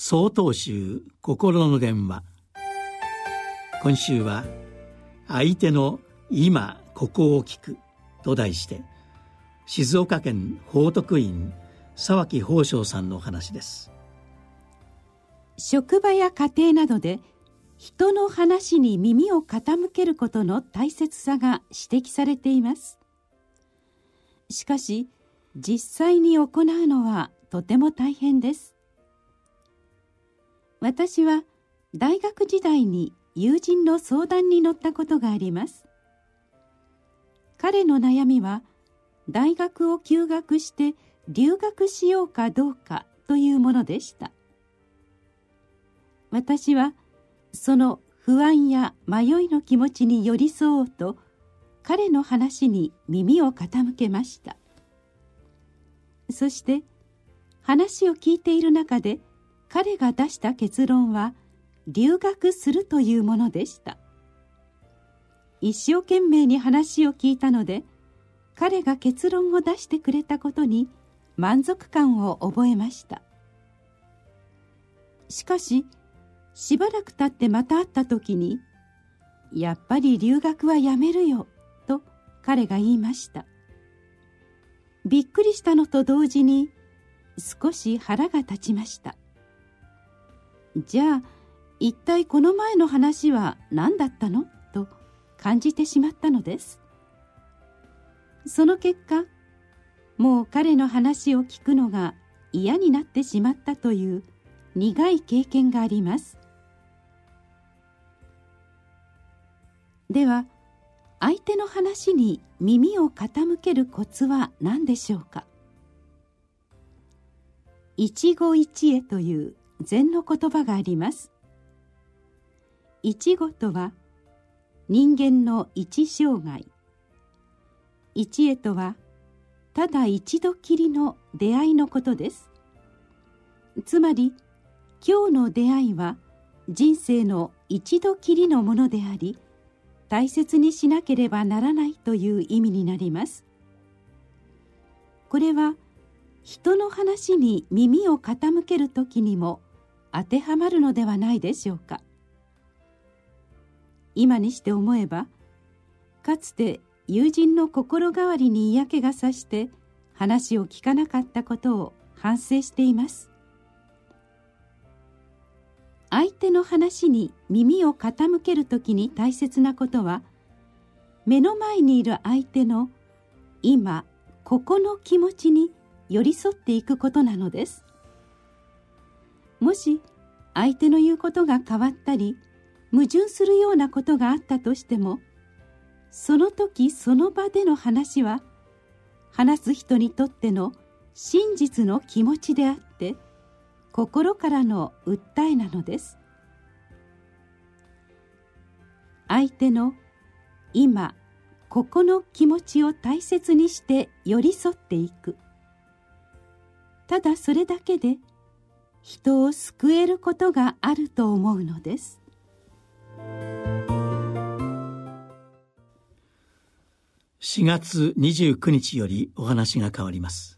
総統集心の電話。今週は「相手の今ここを聞く」と題して静岡県報徳院沢木宝生さんの話です。職場や家庭などで人の話に耳を傾けることの大切さが指摘されています。しかし実際に行うのはとても大変です。私は大学時代に友人の相談に乗ったことがあります。彼の悩みは大学を休学して留学しようかどうかというものでした。私はその不安や迷いの気持ちに寄り添おうと彼の話に耳を傾けました。そして話を聞いている中で彼が出した結論は留学するというものでした。一生懸命に話を聞いたので彼が結論を出してくれたことに満足感を覚えました。しかししばらく経ってまた会った時に「やっぱり留学はやめるよ」と彼が言いました。びっくりしたのと同時に少し腹が立ちました。じゃあ一体この前の話は何だったの？と感じてしまったのです。その結果もう彼の話を聞くのが嫌になってしまったという苦い経験があります。では相手の話に耳を傾けるコツは何でしょうか？一期一会という禅の言葉があります。一期とは人間の一生涯。一会とはただ一度きりの出会いのことです。つまり今日の出会いは人生の一度きりのものであり大切にしなければならないという意味になります。これは人の話に耳を傾ける時にも当てはまるのではないでしょうか。今にして思えばかつて友人の心変わりに嫌気がさして話を聞かなかったことを反省しています。相手の話に耳を傾ける時に大切なことは目の前にいる相手の今ここの気持ちに寄り添っていくことなのです。もし相手の言うことが変わったり矛盾するようなことがあったとしてもその時その場での話は話す人にとっての真実の気持ちであって心からの訴えなのです。相手の今ここの気持ちを大切にして寄り添っていく。ただそれだけで人を救えることがあると思うのです。4月29日よりお話が変わります。